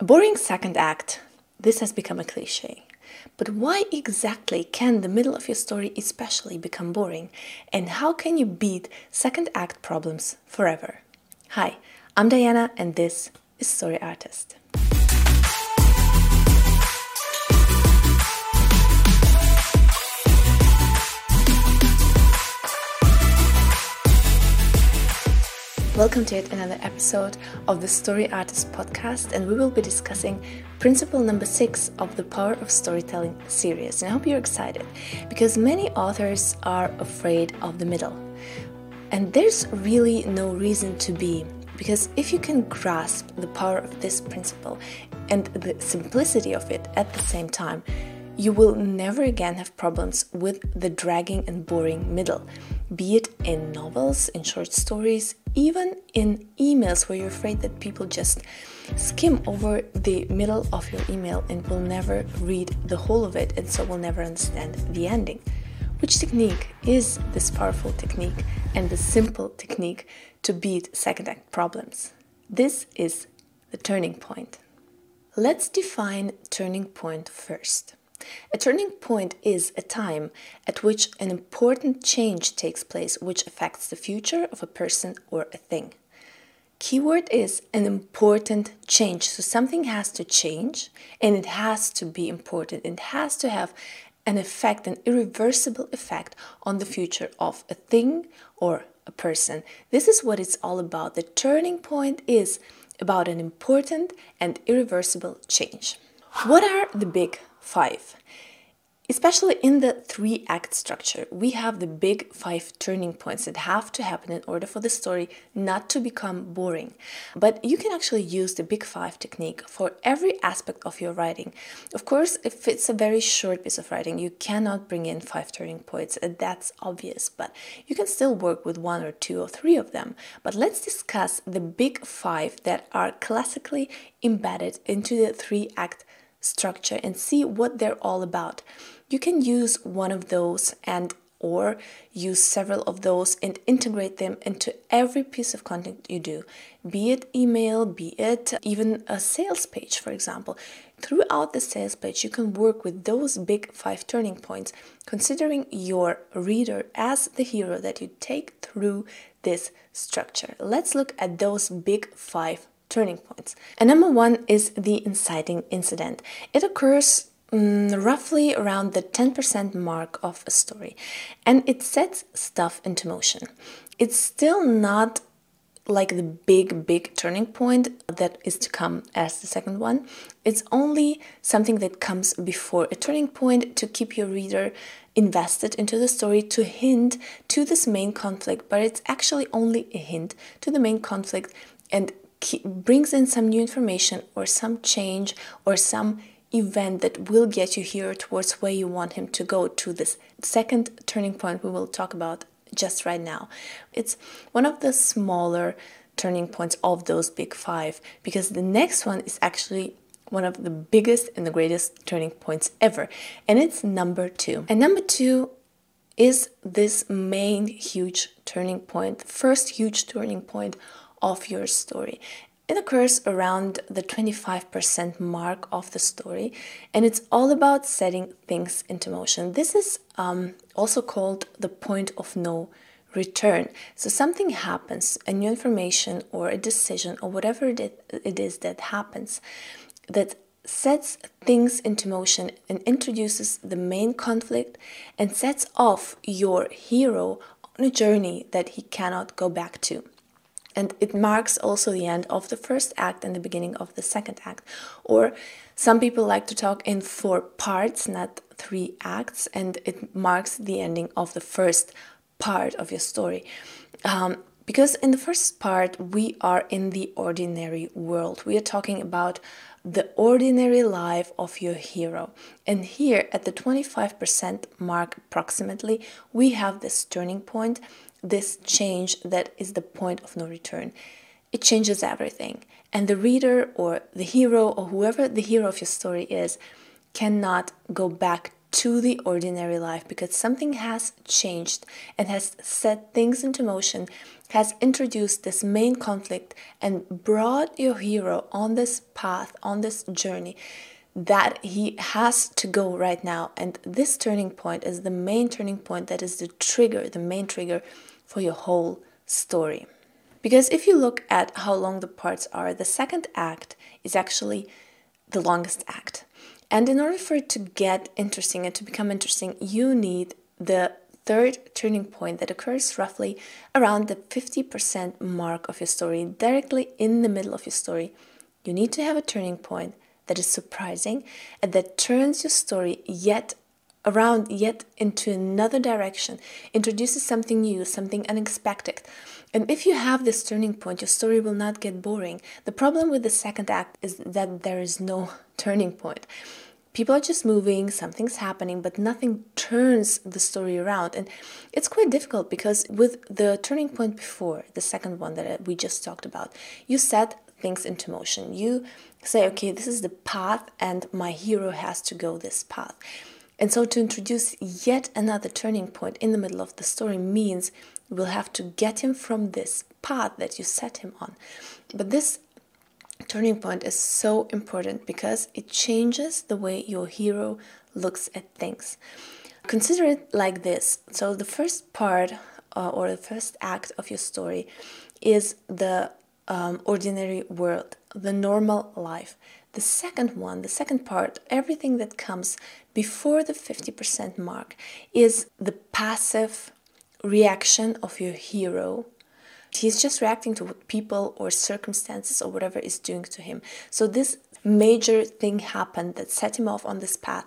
A boring second act. This has become a cliche. But why exactly can the middle of your story especially become boring? And how can you beat second act problems forever? Hi, I'm Diana and this is Story Artist. Welcome to yet another episode of the Story Artist podcast, and we will be discussing principle number six of the Power of Storytelling series. And I hope you're excited because many authors are afraid of the middle, and there's really no reason to be. Because if you can grasp the power of this principle and the simplicity of it at the same time, you will never again have problems with the dragging and boring middle, be it in novels, in short stories, even in emails where you're afraid that people just skim over the middle of your email and will never read the whole of it and so will never understand the ending. Which technique is this powerful technique and the simple technique to beat second act problems? This is the turning point. Let's define turning point first. A turning point is a time at which an important change takes place which affects the future of a person or a thing. Keyword is an important change. So something has to change and it has to be important. It has to have an effect, an irreversible effect on the future of a thing or a person. This is what it's all about. The turning point is about an important and irreversible change. What are the big five. Especially in the three act structure, we have the big five turning points that have to happen in order for the story not to become boring. But you can actually use the big five technique for every aspect of your writing. Of course, if it's a very short piece of writing, you cannot bring in five turning points. That's obvious, but you can still work with one or two or three of them. But let's discuss the big five that are classically embedded into the three act structure and see what they're all about. You can use one of those and or use several of those and integrate them into every piece of content you do, be it email, be it even a sales page, for example. Throughout the sales page, you can work with those big five turning points, considering your reader as the hero that you take through this structure. Let's look at those big five turning points. And number one is the inciting incident. It occurs mm, roughly around the 10% mark of a story and it sets stuff into motion. It's still not like the big, big turning point that is to come as the second one. It's only something that comes before a turning point to keep your reader invested into the story, to hint to this main conflict, but it's actually only a hint to the main conflict and brings in some new information or some change or some event that will get you here towards where you want him to go to this second turning point we will talk about just right now. It's one of the smaller turning points of those big five because the next one is actually one of the biggest and the greatest turning points ever, and it's number two. And number two is this main huge turning point, first huge turning point of your story. It occurs around the 25% mark of the story, and it's all about setting things into motion. This is um, also called the point of no return. So, something happens, a new information or a decision or whatever it is that happens that sets things into motion and introduces the main conflict and sets off your hero on a journey that he cannot go back to and it marks also the end of the first act and the beginning of the second act. Or some people like to talk in four parts, not three acts, and it marks the ending of the first part of your story. Um, because in the first part, we are in the ordinary world. We are talking about the ordinary life of your hero. And here at the 25% mark, approximately, we have this turning point this change that is the point of no return. It changes everything. And the reader or the hero or whoever the hero of your story is cannot go back to the ordinary life because something has changed and has set things into motion, has introduced this main conflict and brought your hero on this path, on this journey that he has to go right now. And this turning point is the main turning point that is the trigger, the main trigger for your whole story. Because if you look at how long the parts are, the second act is actually the longest act. And in order for it to get interesting and to become interesting, you need the third turning point that occurs roughly around the 50% mark of your story, directly in the middle of your story. You need to have a turning point that is surprising and that turns your story yet around yet into another direction, introduces something new, something unexpected. And if you have this turning point, your story will not get boring. The problem with the second act is that there is no turning point. People are just moving, something's happening, but nothing turns the story around. And it's quite difficult because with the turning point before, the second one that we just talked about, you set things into motion. You say, okay, this is the path, and my hero has to go this path. And so to introduce yet another turning point in the middle of the story means we'll have to get him from this path that you set him on. But this turning point is so important because it changes the way your hero looks at things. Consider it like this so, the first part uh, or the first act of your story is the um, ordinary world, the normal life. The second one, the second part, everything that comes before the 50% mark is the passive reaction of your hero. He's just reacting to what people or circumstances or whatever is doing to him. So, this major thing happened that set him off on this path,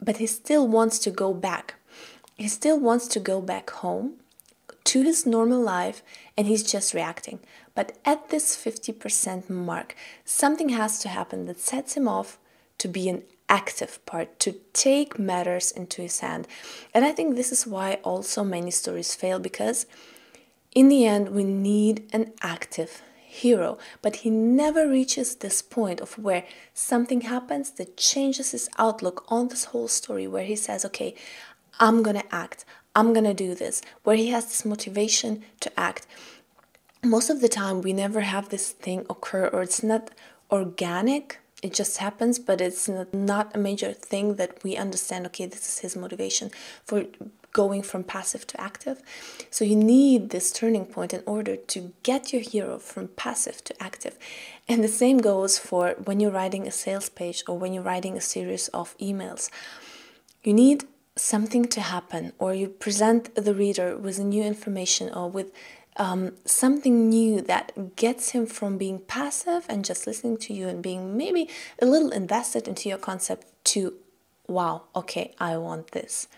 but he still wants to go back. He still wants to go back home to his normal life and he's just reacting. But at this 50% mark, something has to happen that sets him off to be an active part, to take matters into his hand. And I think this is why also many stories fail because in the end, we need an active hero, but he never reaches this point of where something happens that changes his outlook on this whole story, where he says, Okay, I'm gonna act, I'm gonna do this, where he has this motivation to act most of the time we never have this thing occur or it's not organic. It just happens but it's not a major thing that we understand okay this is his motivation for going from passive to active. So you need this turning point in order to get your hero from passive to active. And the same goes for when you're writing a sales page or when you're writing a series of emails. You need something to happen or you present the reader with new information or with um, something new that gets him from being passive and just listening to you and being maybe a little invested into your concept to, wow, okay, I want this.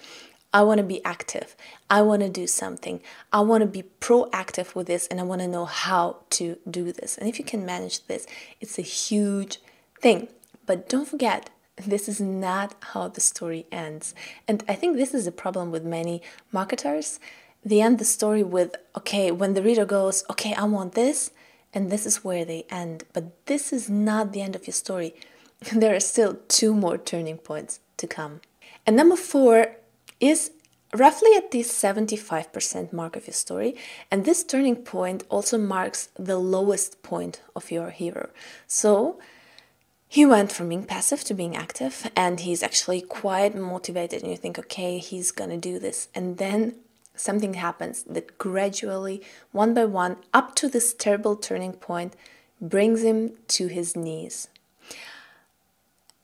I want to be active. I want to do something. I want to be proactive with this and I want to know how to do this. And if you can manage this, it's a huge thing. But don't forget, this is not how the story ends. And I think this is a problem with many marketers they end the story with okay when the reader goes okay i want this and this is where they end. But this is not the end of your story. There are still two more turning points to come. And number four is roughly at the 75% mark of your story. And this turning point also marks the lowest point of your hero. So he went from being passive to being active and he's actually quite motivated and you think okay he's gonna do this. And then something happens that gradually, one by one, up to this terrible turning point, brings him to his knees.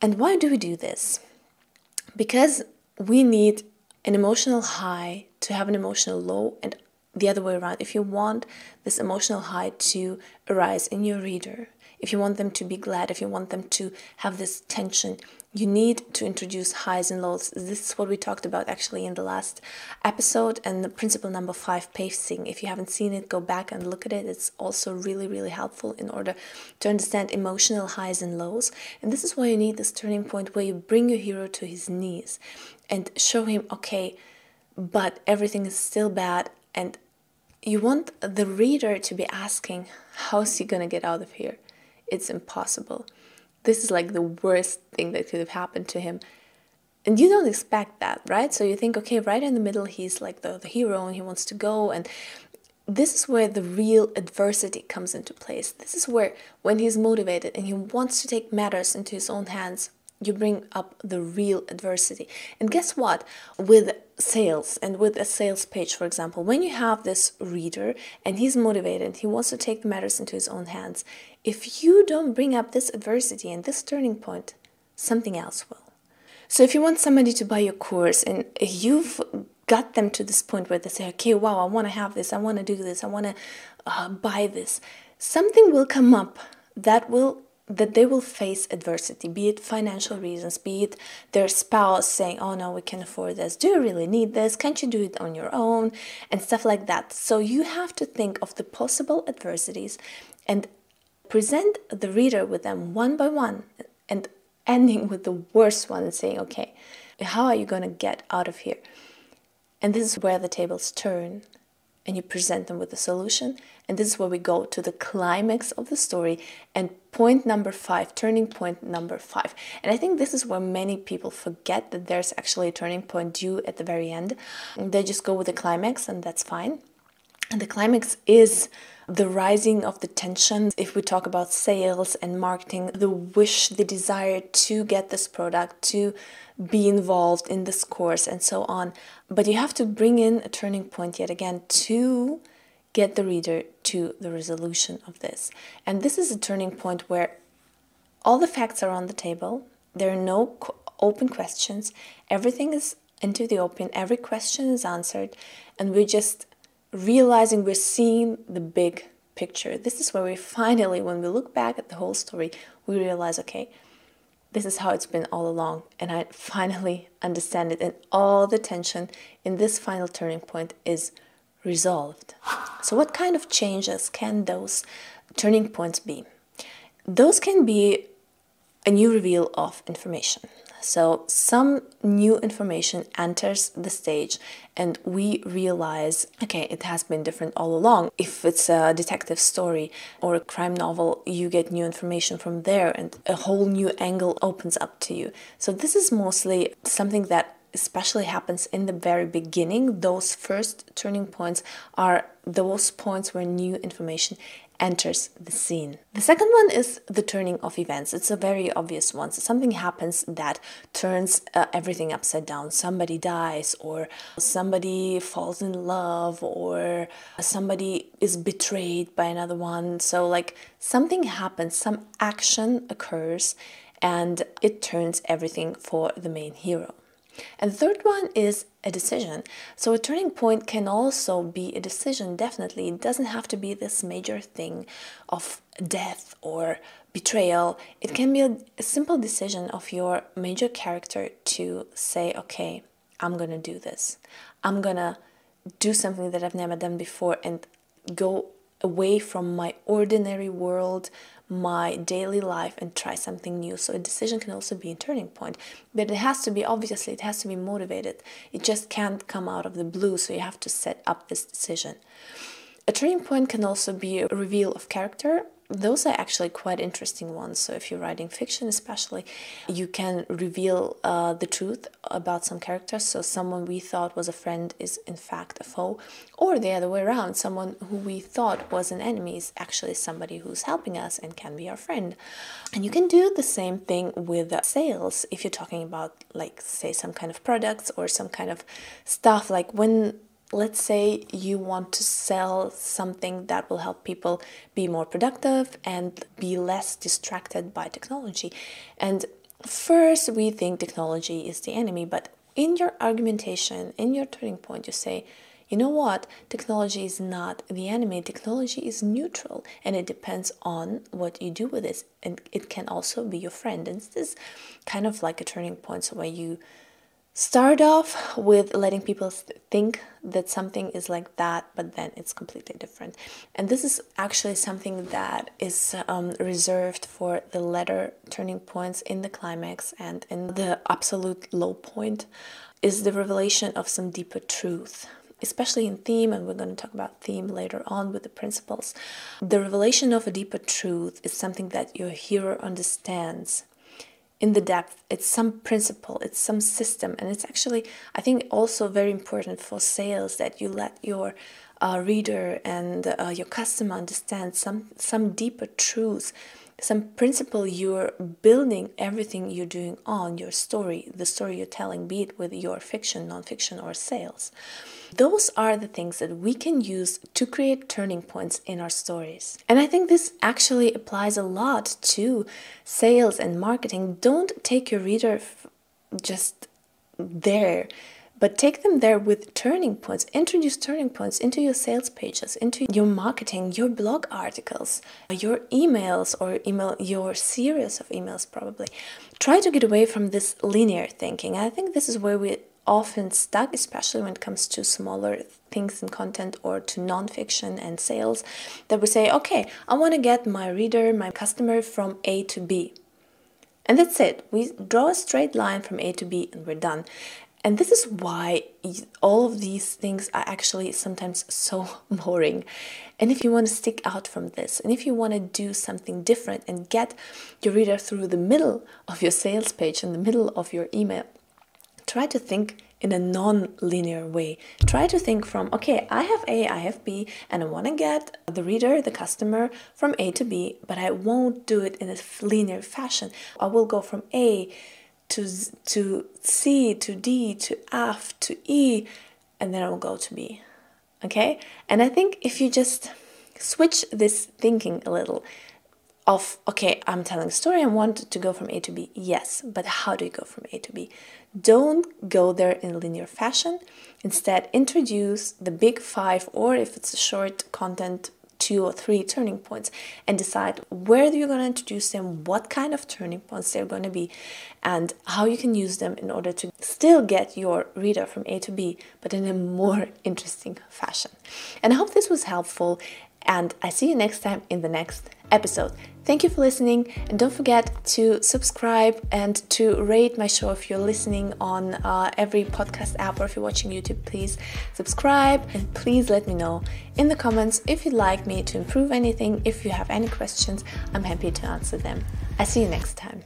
And why do we do this? Because we need an emotional high to have an emotional low, and the other way around. If you want this emotional high to arise in your reader, if you want them to be glad, if you want them to have this tension, you need to introduce highs and lows. This is what we talked about actually in the last episode and the principle number five pacing. If you haven't seen it, go back and look at it. It's also really, really helpful in order to understand emotional highs and lows. And this is why you need this turning point where you bring your hero to his knees and show him, okay, but everything is still bad. And you want the reader to be asking, how's he gonna get out of here? It's impossible this is like the worst thing that could have happened to him. and you don't expect that, right? So you think, okay, right in the middle, he's like the, the hero and he wants to go. And this is where the real adversity comes into place. This is where, when he's motivated and he wants to take matters into his own hands, you bring up the real adversity. And guess what? With sales and with a sales page, for example, when you have this reader and he's motivated, he wants to take matters into his own hands, if you don't bring up this adversity and this turning point, something else will. So if you want somebody to buy your course and you've got them to this point where they say, okay, wow, I want to have this, I want to do this, I want to uh, buy this, something will come up that will that they will face adversity, be it financial reasons, be it their spouse saying, Oh no, we can't afford this. Do you really need this? Can't you do it on your own? And stuff like that. So you have to think of the possible adversities and present the reader with them one by one and ending with the worst one and saying, Okay, how are you going to get out of here? And this is where the tables turn and you present them with a solution. And this is where we go to the climax of the story and point number five, turning point number five. And I think this is where many people forget that there's actually a turning point due at the very end. They just go with the climax, and that's fine. And the climax is the rising of the tension. If we talk about sales and marketing, the wish, the desire to get this product, to be involved in this course, and so on. But you have to bring in a turning point yet again to get the reader to the resolution of this. And this is a turning point where all the facts are on the table, there are no open questions, everything is into the open, every question is answered, and we're just realizing we're seeing the big picture. This is where we finally, when we look back at the whole story, we realize okay, this is how it's been all along, and I finally understand it. And all the tension in this final turning point is resolved. So, what kind of changes can those turning points be? Those can be a new reveal of information. So, some new information enters the stage, and we realize okay, it has been different all along. If it's a detective story or a crime novel, you get new information from there, and a whole new angle opens up to you. So, this is mostly something that especially happens in the very beginning. Those first turning points are those points where new information enters the scene. The second one is the turning of events. It's a very obvious one. So something happens that turns uh, everything upside down. Somebody dies, or somebody falls in love, or somebody is betrayed by another one. So, like, something happens, some action occurs, and it turns everything for the main hero. And the third one is a decision. So a turning point can also be a decision, definitely. It doesn't have to be this major thing of death or betrayal. It can be a, a simple decision of your major character to say, okay, I'm gonna do this. I'm gonna do something that I've never done before and go away from my ordinary world, my daily life and try something new. So a decision can also be a turning point, but it has to be obviously it has to be motivated. It just can't come out of the blue, so you have to set up this decision. A turning point can also be a reveal of character those are actually quite interesting ones. So, if you're writing fiction, especially, you can reveal uh, the truth about some characters. So, someone we thought was a friend is in fact a foe, or the other way around, someone who we thought was an enemy is actually somebody who's helping us and can be our friend. And you can do the same thing with sales if you're talking about, like, say, some kind of products or some kind of stuff. Like, when let's say you want to sell something that will help people be more productive and be less distracted by technology. And first, we think technology is the enemy, but in your argumentation, in your turning point, you say, you know what? Technology is not the enemy. Technology is neutral and it depends on what you do with it. And it can also be your friend. And this is kind of like a turning point so where you start off with letting people think that something is like that, but then it's completely different. And this is actually something that is um, reserved for the latter turning points in the climax and in the absolute low point is the revelation of some deeper truth. Especially in theme, and we're going to talk about theme later on with the principles. The revelation of a deeper truth is something that your hero understands in the depth. It's some principle, it's some system. And it's actually, I think, also very important for sales that you let your uh, reader and uh, your customer understand some, some deeper truths some principle you're building everything you're doing on your story, the story you're telling, be it with your fiction, nonfiction, or sales. Those are the things that we can use to create turning points in our stories. And I think this actually applies a lot to sales and marketing. Don't take your reader just there but take them there with turning points. Introduce turning points into your sales pages, into your marketing, your blog articles, your emails, or email your series of emails probably. Try to get away from this linear thinking. I think this is where we often stuck, especially when it comes to smaller things in content or to nonfiction and sales, that we say, okay, I want to get my reader, my customer from A to B. And that's it. We draw a straight line from A to B and we're done. And this is why all of these things are actually sometimes so boring. And if you want to stick out from this, and if you want to do something different and get your reader through the middle of your sales page, in the middle of your email, try to think in a non linear way. Try to think from, okay, I have A, I have B, and I want to get the reader, the customer, from A to B, but I won't do it in a linear fashion. I will go from A to to C to D to F to E, and then I will go to B. Okay, and I think if you just switch this thinking a little of okay, I'm telling a story, I want to go from A to B. Yes, but how do you go from A to B? Don't go there in linear fashion. Instead, introduce the big five, or if it's a short content two or three turning points and decide where you're going to introduce them, what kind of turning points they're going to be, and how you can use them in order to still get your reader from A to B, but in a more interesting fashion. And I hope this was helpful, and I see you next time in the next episode. Thank you for listening, and don't forget to subscribe and to rate my show if you're listening on uh, every podcast app or if you're watching YouTube. Please subscribe and please let me know in the comments if you'd like me to improve anything. If you have any questions, I'm happy to answer them. I see you next time.